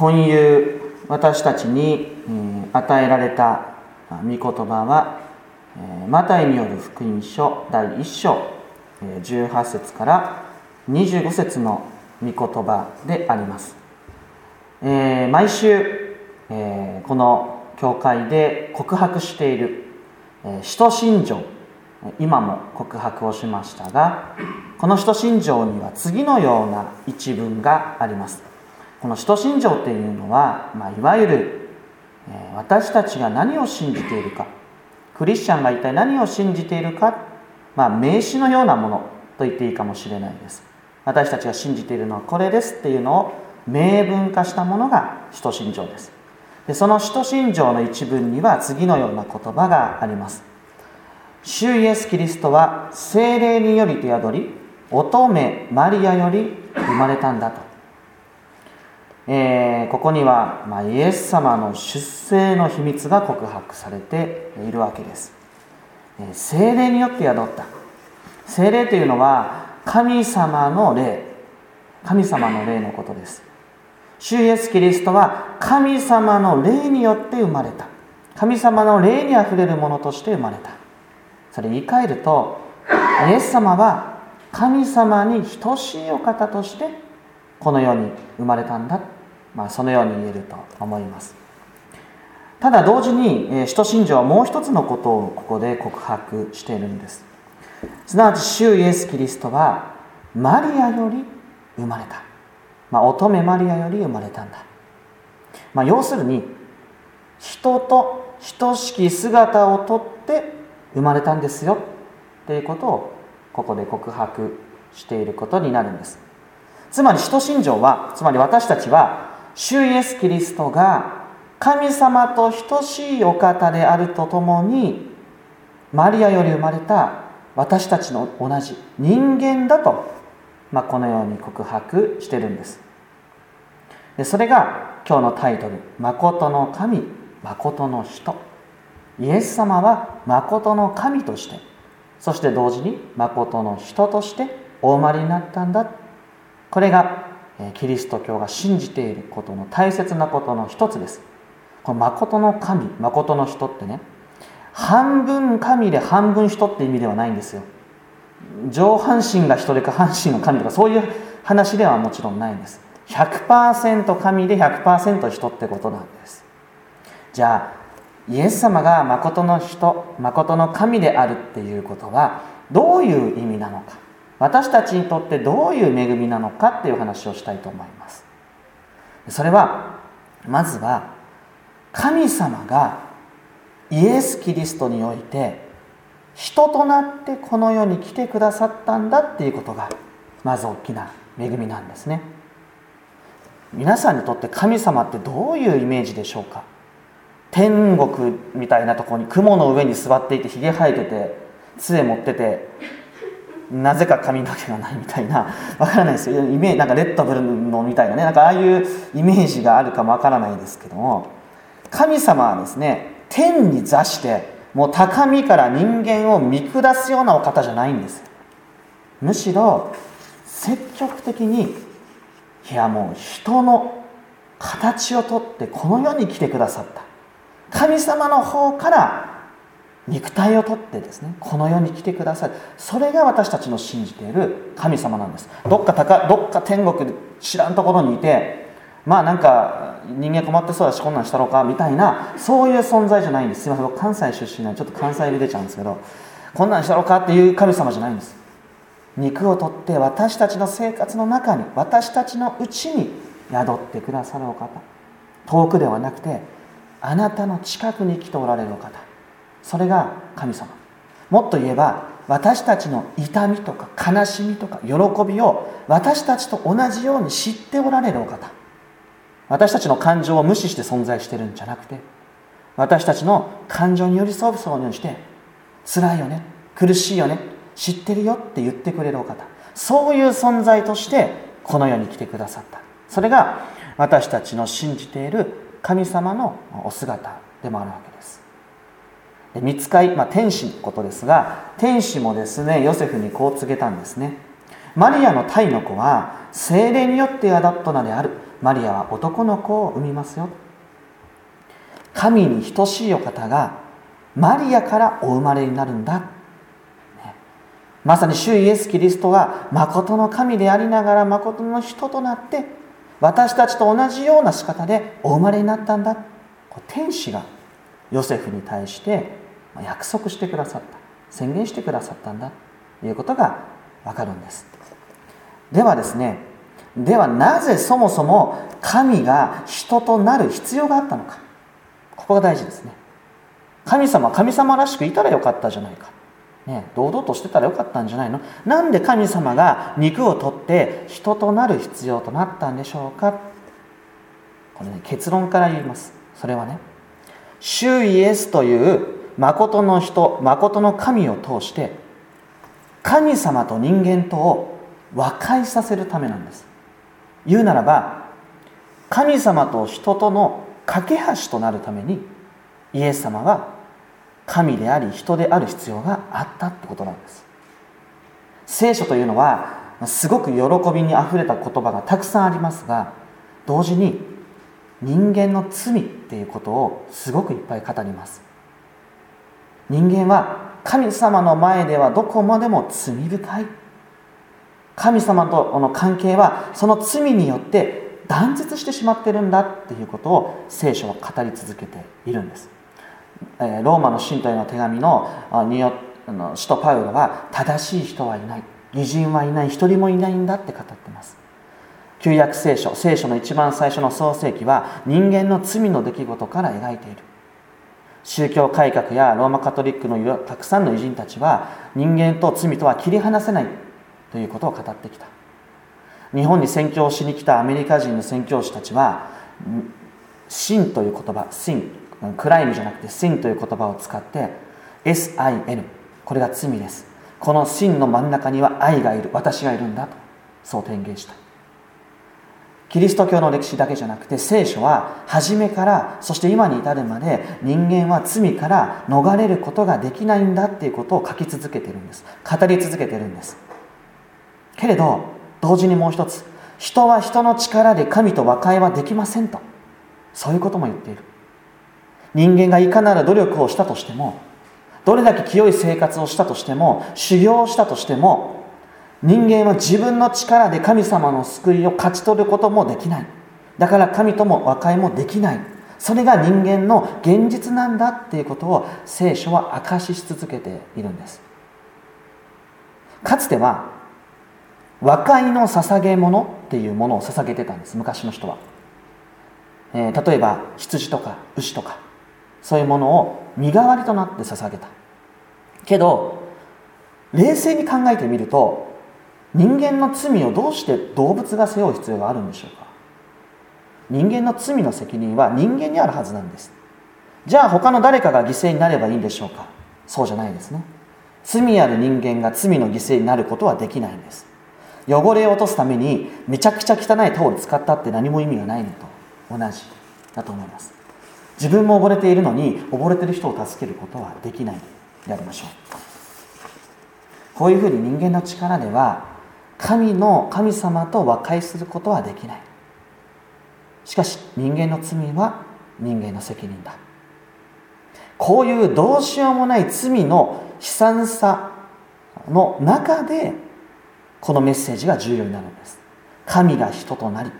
今夕私たちに与えられた御言葉はマタイによる福音書第1章18節から25節の御言葉であります、え、毎週、え、この教会で告白している「使徒信条」今も告白をしましたがこの使徒信条には次のような一文があります。この使徒信条っていうのは、まあ、いわゆる、え私たちが何を信じているかクリスチャンが一体何を信じているか、まあ、名詞のようなものと言っていいかもしれないです。私たちが信じているのはこれですっていうのを明文化したものが使徒信条です。でその使徒信条の一文には次のような言葉があります。主イエス・キリストは精霊により手宿り乙女マリアより生まれたんだと、えー、ここには、まあ、イエス様の出生の秘密が告白されているわけです、えー、精霊によって宿った。精霊というのは神様の霊。神様の霊のことです。主イエス・キリストは神様の霊によって生まれた。神様の霊にあふれるものとして生まれた。それ言い換えるとイエス様は神様に等しいお方としてこの世に生まれたんだ、まあ、そのように言えると思います。ただ同時に使徒信条はもう一つのことをここで告白しているんです。すなわち主イエス・キリストはマリアより生まれた、まあ、乙女マリアより生まれたんだ、まあ、要するに人と等しき姿をとって生まれたんですよ。っていうことをここで告白していることになるんです。つまり使徒信条はつまり私たちは主イエス・キリストが神様と等しいお方であるとともにマリアより生まれた私たちの同じ人間だと、まあ、このように告白してるんです。でそれが今日のタイトル「誠の神誠の人」イエス様は誠の神としてそして同時に誠の人としてお生まれになったんだ。これがキリスト教が信じていることの大切なことの一つです。この誠の神誠の人ってね半分神で半分人って意味ではないんですよ。上半身が人で下半身が神とかそういう話ではもちろんないんです。100%神で100%人ってことなんです。じゃあイエス様が誠の人誠の神であるっていうことはどういう意味なのか。私たちにとってどういう恵みなのかっていう話をしたいと思います。それはまずは神様がイエス・キリストにおいて人となってこの世に来てくださったんだっていうことがまず大きな恵みなんですね。皆さんにとって神様ってどういうイメージでしょうか？天国みたいなところに雲の上に座っていてひげ生えてて杖持っててなぜか髪の毛がないみたいなわからないですよ。イメージなんかレッドブルのみたいなねなんかああいうイメージがあるかもわからないですけども神様はですね天に座してもう高みから人間を見下すようなお方じゃないんですむしろ積極的にいやもう人の形をとってこの世に来てくださった。神様の方から肉体をとってですねこの世に来てください。それが私たちの信じている神様なんです。どっか高どっか天国で知らんところにいてまあなんか人間困ってそうだしこんなんしたろうかみたいなそういう存在じゃないんです。すいません僕関西出身なんでちょっと関西弁出ちゃうんですけどこんなんしたろうか？っていう神様じゃないんです。肉を取って私たちの生活の中に私たちのうちに宿ってくださるお方。遠くではなくてあなたの近くに来ておられるお方。それが神様。もっと言えば私たちの痛みとか悲しみとか喜びを私たちと同じように知っておられるお方。私たちの感情を無視して存在してるんじゃなくて私たちの感情に寄り添うようにして辛いよね苦しいよね知ってるよって言ってくれるお方。そういう存在としてこの世に来てくださった。それが私たちの信じている神様のお姿でもあるわけです。で見つかい、まあ、天使のことですが天使もですねヨセフにこう告げたんですね。マリアの胎の子は精霊によって宿ったのである。マリアは男の子を産みますよ。神に等しいお方がマリアからお生まれになるんだ。ね。まさに主イエス・キリストは誠の神でありながら誠の人となって私たちと同じような仕方でお生まれになったんだ。天使がヨセフに対して約束してくださった。宣言してくださったんだ。ということがわかるんです。ではですねではなぜそもそも神が人となる必要があったのか。ここが大事ですね。神様神様らしくいたらよかったじゃないか。ね、堂々としてたらよかったんじゃないの。なんで神様が肉を取って人となる必要となったんでしょうか。これね結論から言います。それはね主イエスという誠の人誠の神を通して神様と人間とを和解させるためなんです。言うならば神様と人との架け橋となるためにイエス様は神であり人である必要があったってことなんです。聖書というのはすごく喜びにあふれた言葉がたくさんありますが同時に人間の罪っていうことをすごくいっぱい語ります。人間は神様の前ではどこまでも罪深い。神様との関係はその罪によって断絶してしまってるんだっていうことを聖書は語り続けているんです。ローマの信徒への手紙のによ使徒パウロは正しい人はいない。義人はいない。一人もいないんだって語ってます。旧約聖書聖書の一番最初の創世記は人間の罪の出来事から描いている。宗教改革やローマカトリックのたくさんの偉人たちは人間と罪とは切り離せないということを語ってきた。日本に宣教しに来たアメリカ人の宣教師たちは「真」という言葉「真」クライムじゃなくて sin という言葉を使って sin これが罪です。この sin の真ん中には愛がいる私がいるんだとそう宣言した。キリスト教の歴史だけじゃなくて聖書は初めからそして今に至るまで人間は罪から逃れることができないんだっていうことを書き続けてるんです。語り続けてるんです。けれど同時にもう一つ人は人の力で神と和解はできませんとそういうことも言っている。人間がいかなる努力をしたとしてもどれだけ清い生活をしたとしても修行をしたとしても人間は自分の力で神様の救いを勝ち取ることもできない。だから神とも和解もできない。それが人間の現実なんだっていうことを聖書は証しし続けているんです。かつては和解の捧げ物っていうものを捧げてたんです。昔の人は、えー、例えば羊とか牛とか。そういうものを身代わりとなって捧げた。けど冷静に考えてみると人間の罪をどうして動物が背負う必要があるんでしょうか？人間の罪の責任は人間にあるはずなんです。じゃあ他の誰かが犠牲になればいいんでしょうか？そうじゃないですね。罪ある人間が罪の犠牲になることはできないんです。汚れを落とすためにめちゃくちゃ汚いタオル使ったって何も意味がないのと同じだと思います。自分も溺れているのに溺れてる人を助けることはできないでありましょう。こういうふうに人間の力では神の神様と和解することはできない。しかし人間の罪は人間の責任だ。こういうどうしようもない罪の悲惨さの中でこのメッセージが重要になるんです。神が人となり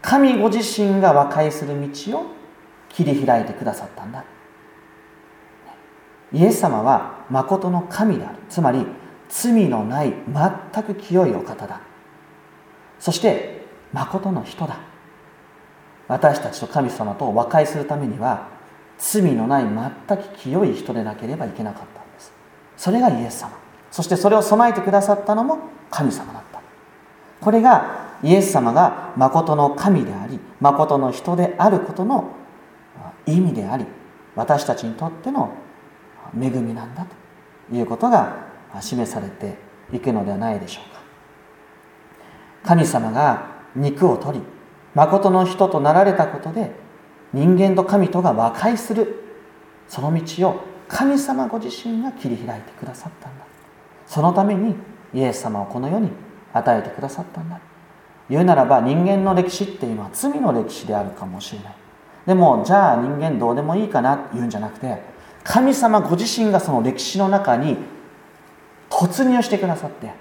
神ご自身が和解する道を切り開いてくださったんだ。イエス様は誠の神である。つまり罪のない全く清いお方だ。そして誠の人だ。私たちと神様と和解するためには罪のない全く清い人でなければいけなかったんです。それがイエス様。そしてそれを備えてくださったのも神様だった。これがイエス様が誠の神であり誠の人であることの意味であり私たちにとっての恵みなんだということが示されていくのではないでしょうか。神様が肉を取り誠の人となられたことで人間と神とが和解するその道を神様ご自身が切り開いてくださったんだ。そのためにイエス様をこの世に与えてくださったんだ。言うならば人間の歴史っていうのは罪の歴史であるかもしれない。でもじゃあ人間どうでもいいかなって言うんじゃなくて神様ご自身がその歴史の中に突入してくださって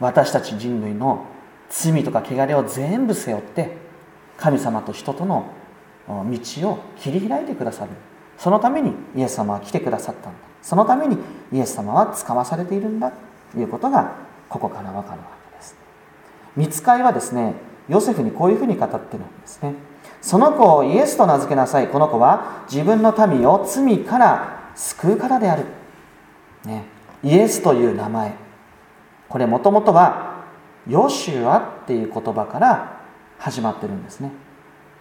私たち人類の罪とか汚れを全部背負って神様と人との道を切り開いてくださる。そのためにイエス様は来てくださったんだ。そのためにイエス様は使わされているんだ。ということがここから分かるわけです。見つかいはですねヨセフにこういうふうに語ってるんですね。その子をイエスと名付けなさい。この子は自分の民を罪から救うからである、ね、イエスという名前。これもともとはヨシュアっていう言葉から始まってるんですね。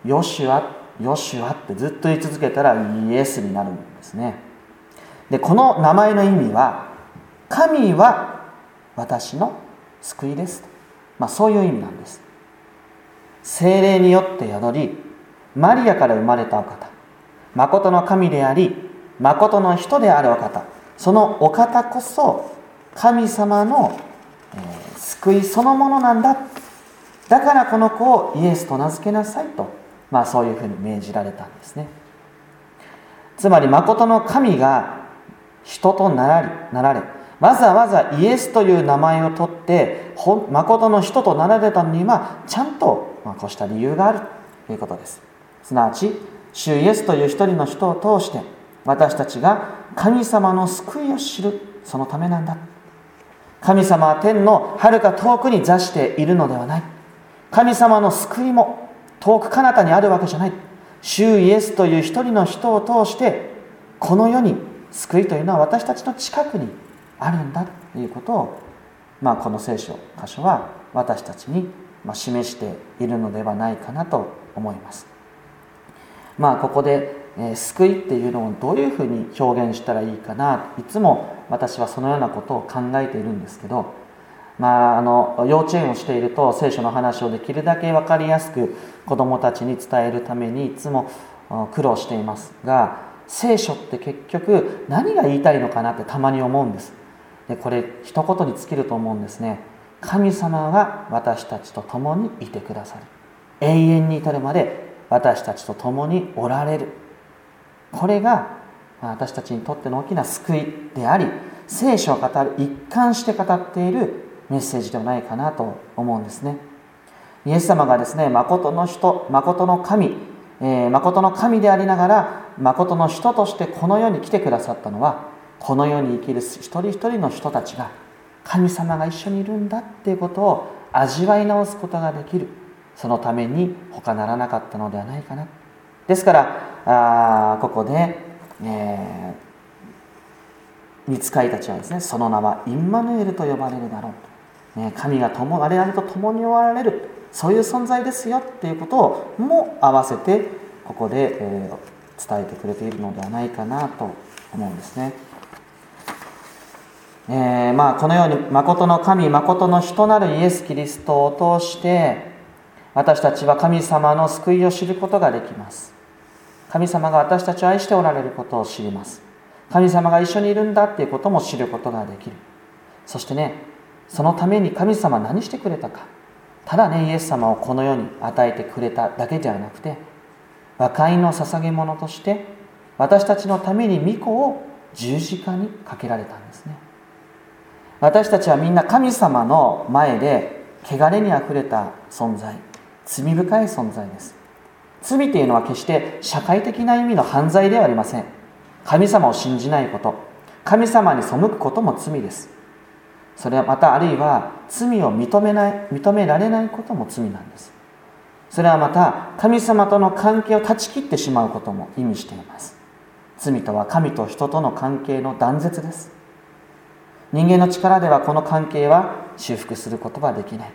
ヨシュアヨシュアってずっと言い続けたらイエスになるんですね。でこの名前の意味は神は私の救いです、まあ、そういう意味なんです。精霊によって宿りマリアから生まれたお方。誠の神であり誠の人であるお方。そのお方こそ神様の、え、救いそのものなんだ。だからこの子をイエスと名付けなさいと、まあ、そういうふうに命じられたんですね。つまり誠の神が人となられなられわざわざイエスという名前を取って誠の人となられたのにはちゃんと、ま、こうした理由があるということです。すなわち主イエスという一人の人を通して私たちが神様の救いを知るそのためなんだ。神様は天のはるか遠くに座しているのではない。神様の救いも遠く彼方にあるわけじゃない。主イエスという一人の人を通してこの世に救いというのは私たちの近くにあるんだということを、まあ、この聖書箇所は私たちに示しているのではないかなと思います。まあここで、え、救いっていうのをどういうふうに表現したらいいかないつも私はそのようなことを考えているんですけどまあ、あの幼稚園をしていると聖書の話をできるだけ分かりやすく子どもたちに伝えるためにいつも苦労していますが聖書って結局何が言いたいのかなってたまに思うんです。でこれ一言に尽きると思うんですね。神様が私たちと共にいてくださる。永遠に至るまで私たちと共におられる。これが私たちにとっての大きな救いであり聖書を語る一貫して語っているメッセージではないかなと思うんですね。イエス様がですね誠の人誠の神、えー、誠の神でありながら誠の人としてこの世に来てくださったのはこの世に生きる一人一人の人たちが神様が一緒にいるんだっていうことを味わい直すことができるそのために他ならなかったのではないかな。ですからあここで、えー、見つかいたちはですねその名はインマヌエルと呼ばれるだろう、ね、神が共我々と共におられるそういう存在ですよっていうことをも合わせてここで、えー、伝えてくれているのではないかなと思うんですね。えー、まあこのように誠の神誠の人なるイエス・キリストを通して私たちは神様の救いを知ることができます神様が私たちを愛しておられることを知ります。神様が一緒にいるんだっていうことも知ることができる。そしてねそのために神様何してくれたか。ただねイエス様をこの世に与えてくれただけではなくて和解の捧げ物として私たちのために御子を十字架にかけられたんですね。私たちはみんな神様の前で汚れにあふれた存在罪深い存在です。罪というのは決して社会的な意味の犯罪ではありません。神様を信じないこと。神様に背くことも罪です。それはまたあるいは罪を認めない認められないことも罪なんです。それはまた神様との関係を断ち切ってしまうことも意味しています。罪とは神と人との関係の断絶です。人間の力ではこの関係は修復することはできない。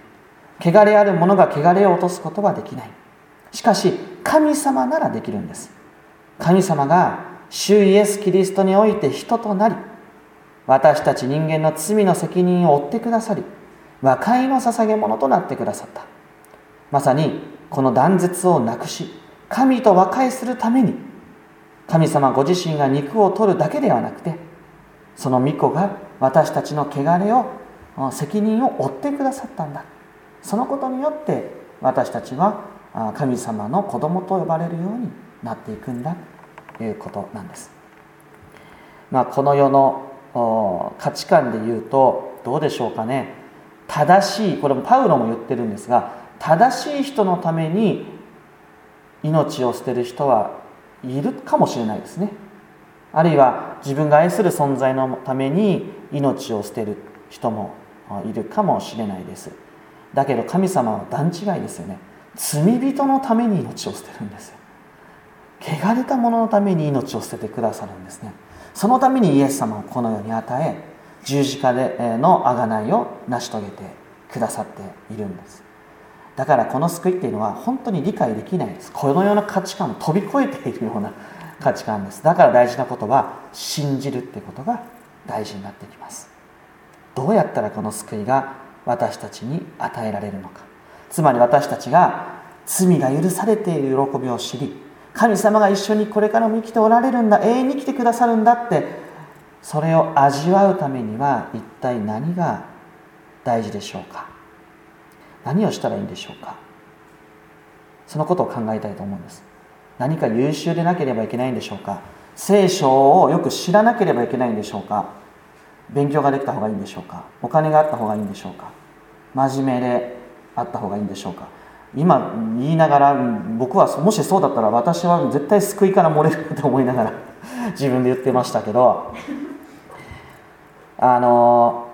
汚れある者が汚れを落とすことはできない。しかし神様ならできるんです。神様が主イエス・キリストにおいて人となり私たち人間の罪の責任を負ってくださり和解の捧げ物となってくださった。まさにこの断絶をなくし神と和解するために神様ご自身が肉を取るだけではなくてその御子が私たちの汚れを責任を負ってくださったんだ。そのことによって私たちは神様の子供と呼ばれるようになっていくんだということなんです、まあ、この世の価値観で言うとどうでしょうかね。正しいこれもパウロも言ってるんですが正しい人のために命を捨てる人はいるかもしれないですね。あるいは自分が愛する存在のために命を捨てる人もいるかもしれないです。だけど神様は段違いですよね。罪人のために命を捨てるんですよ。汚れた者のために命を捨ててくださるんですね。そのためにイエス様をこの世に与え十字架での贖いを成し遂げてくださっているんです。だからこの救いっていうのは本当に理解できないです。このような価値観を飛び越えているような価値観です。だから大事なことは信じるってことが大事になってきます。どうやったらこの救いが私たちに与えられるのか。つまり私たちが罪が許されている喜びを知り神様が一緒にこれからも生きておられるんだ永遠に生きてくださるんだってそれを味わうためには一体何が大事でしょうか？何をしたらいいんでしょうか？そのことを考えたいと思うんです。何か優秀でなければいけないんでしょうか？聖書をよく知らなければいけないんでしょうか？勉強ができた方がいいんでしょうか？お金があった方がいいんでしょうか？真面目であった方がいいんでしょうか。今言いながら僕はもしそうだったら私は絶対救いから漏れると思いながら 自分で言ってましたけどあの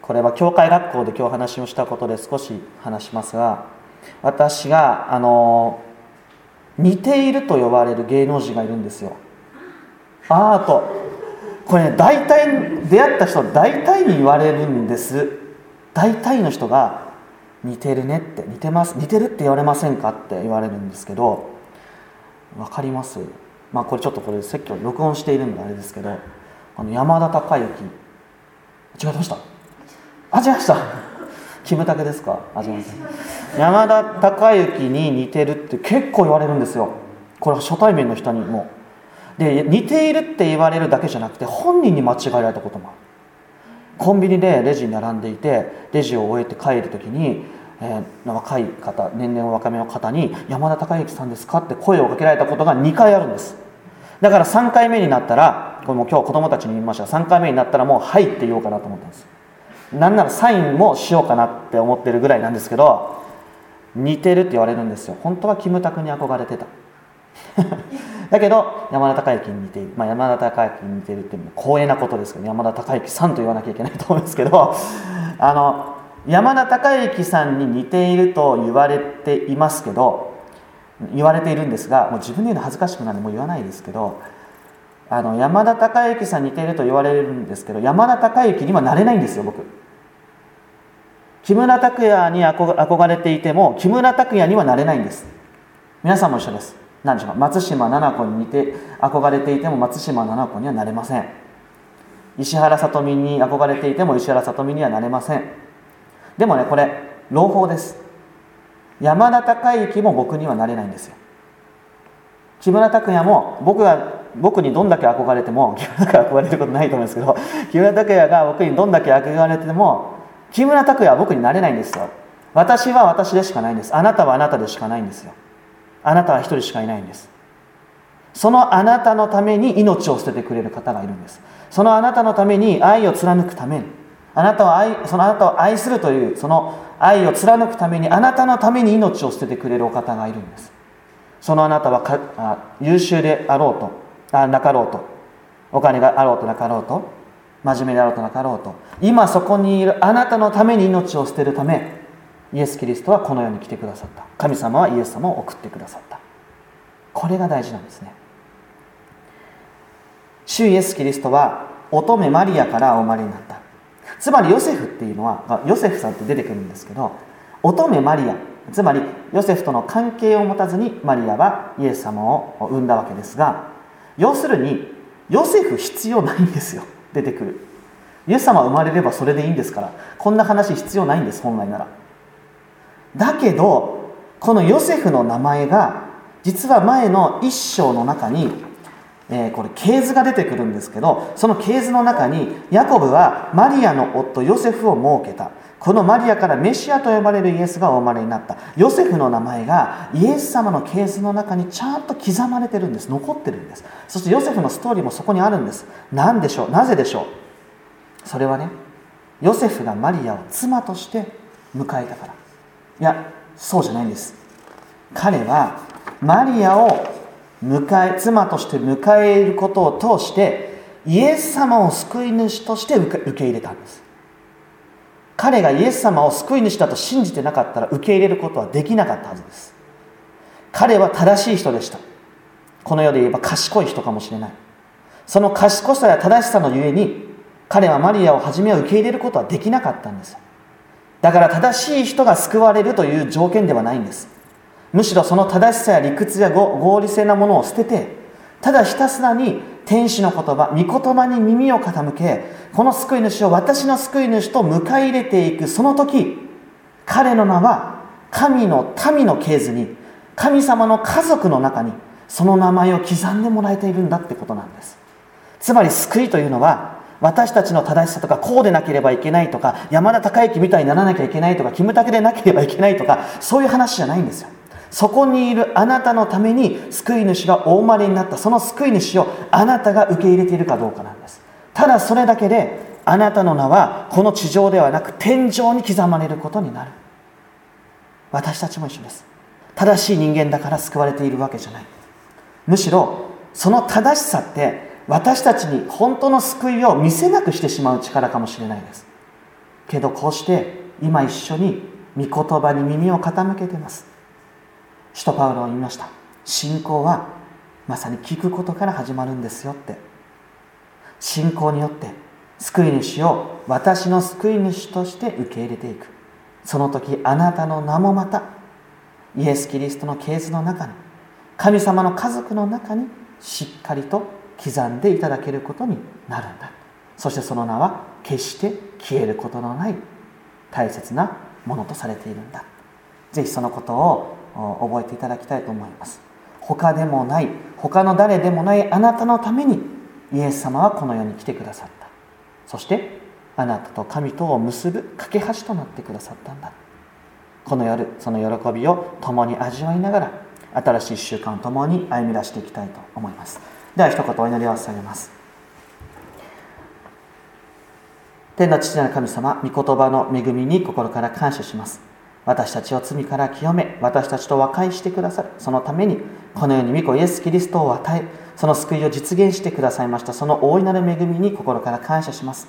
これは教会学校で今日話をしたことで少し話しますが私があの似ていると呼ばれる芸能人がいるんですよ。アートこれね大体出会った人大体に言われるんです。大体の人が似てるねって似てます似てるって言われませんかって言われるんですけど分かります？まあこれちょっとこれ説教録音しているのであれですけどあの山田孝之。違いました？あ違いました。キムタクですか？あ違いませ山田孝之に似てるって結構言われるんですよ。これは初対面の人にも。で似ているって言われるだけじゃなくて本人に間違えられたこともある。コンビニでレジに並んでいてレジを終えて帰る時に、えー、若い方年々若めの方に「山田孝之さんですか?」って声をかけられたことが2回あるんです。だから3回目になったらこれも今日子供たちに言いました。3回目になったらもう「はい」って言おうかなと思ったんです。なんならサインもしようかなって思ってるぐらいなんですけど似てるって言われるんですよ。本当はキムタクに憧れてた。だけど山田孝之に似ている、まあ、山田孝之に似ているっていうのは光栄なことですけど山田孝之さんと言わなきゃいけないと思うんですけど あの山田孝之さんに似ていると言われていますけど言われているんですがもう自分で言うの恥ずかしくなるんでもう言わないですけどあの山田孝之さんに似ていると言われるんですけど山田孝之にはなれないんですよ僕。木村拓哉に憧れていても木村拓哉にはなれないんです。皆さんも一緒です。何でしょうか？松島菜々子に似て憧れていても松島菜々子にはなれません。石原さとみに憧れていても石原さとみにはなれません。でもねこれ朗報です。山田孝之も僕にはなれないんですよ。木村拓哉も僕が僕にどんだけ憧れても木村拓哉憧れることないと思うんですけど木村拓哉が僕にどんだけ憧れても木村拓哉は僕になれないんですよ。私は私でしかないんです。あなたはあなたでしかないんですよ。あなたは一人しかいないんです。そのあなたのために命を捨ててくれる方がいるんです。そのあなたのために愛を貫くためにあなたを愛そのあなたを愛するというその愛を貫くためにあなたのために命を捨ててくれるお方がいるんです。そのあなたはかあ優秀であろうとあなかろうとお金があろうとなかろうと真面目であろうとなかろうと今そこにいるあなたのために命を捨てるためイエス・キリストはこの世に来てくださった。神様はイエス様を送ってくださった。これが大事なんですね。主イエス・キリストは乙女マリアからお生まれになった。つまりヨセフっていうのはヨセフさんって出てくるんですけど乙女マリア。つまりヨセフとの関係を持たずにマリアはイエス様を産んだわけですが要するにヨセフ必要ないんですよ。出てくる。イエス様生まれればそれでいいんですから。こんな話必要ないんです本来なら。だけどこのヨセフの名前が実は前の一章の中にえー、これ系図が出てくるんですけどその系図の中にヤコブはマリアの夫ヨセフを設けた。このマリアからメシアと呼ばれるイエスがお生まれになった。ヨセフの名前がイエス様の系図の中にちゃんと刻まれてるんです。残ってるんです。そしてヨセフのストーリーもそこにあるんです。何でしょう？なぜでしょう？それはねヨセフがマリアを妻として迎えたから。いやそうじゃないんです。彼はマリアを迎え妻として迎えることを通してイエス様を救い主として受け入れたんです。彼がイエス様を救い主だと信じてなかったら受け入れることはできなかったはずです。彼は正しい人でした。この世で言えば賢い人かもしれない。その賢さや正しさのゆえに彼はマリアをはじめは受け入れることはできなかったんです。だから正しい人が救われるという条件ではないんです。むしろその正しさや理屈や合理性なものを捨ててただひたすらに天使の言葉御言葉に耳を傾けこの救い主を私の救い主と迎え入れていくその時彼の名は神の民の系図に神様の家族の中にその名前を刻んでもらえているんだってことなんです。つまり救いというのは私たちの正しさとかこうでなければいけないとか山田孝之みたいにならなきゃいけないとかキムタクでなければいけないとかそういう話じゃないんですよ。そこにいるあなたのために救い主がお生まれになったその救い主をあなたが受け入れているかどうかなんです。ただそれだけであなたの名はこの地上ではなく天井に刻まれることになる。私たちも一緒です。正しい人間だから救われているわけじゃない。むしろその正しさって私たちに本当の救いを見せなくしてしまう力かもしれないです。けどこうして今一緒に御言葉に耳を傾けてます。使徒パウロは言いました。信仰はまさに聞くことから始まるんですよって。信仰によって救い主を私の救い主として受け入れていく。その時あなたの名もまたイエス・キリストの系図の中に神様の家族の中にしっかりと刻んでいただけることになるんだ。そしてその名は決して消えることのない大切なものとされているんだ。ぜひそのことを覚えていただきたいと思います。他でもない他の誰でもないあなたのためにイエス様はこの世に来てくださった。そしてあなたと神とを結ぶ架け橋となってくださったんだ。この夜その喜びを共に味わいながら新しい1週間を共に歩み出していきたいと思います。では一言お祈りを捧げます。天の父なる神様御言葉の恵みに心から感謝します。私たちを罪から清め私たちと和解してくださる。そのためにこのように御子イエス・キリストを与えその救いを実現してくださいましたその大いなる恵みに心から感謝します。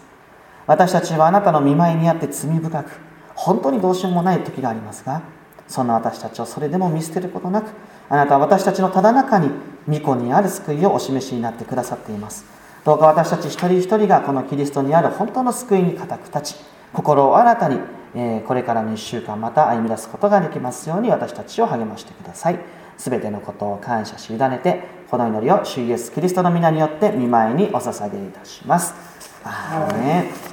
私たちはあなたの見舞いにあって罪深く本当にどうしようもない時がありますがそんな私たちをそれでも見捨てることなくあなたは私たちのただ中に御子にある救いをお示しになってくださっています。どうか私たち一人一人がこのキリストにある本当の救いに固く立ち心を新たにえこれからの1週間また歩み出すことができますように私たちを励ましてください。全てのことを感謝し委ねてこの祈りを主イエスキリストの皆によって見舞いにお捧げいたします。アーメン。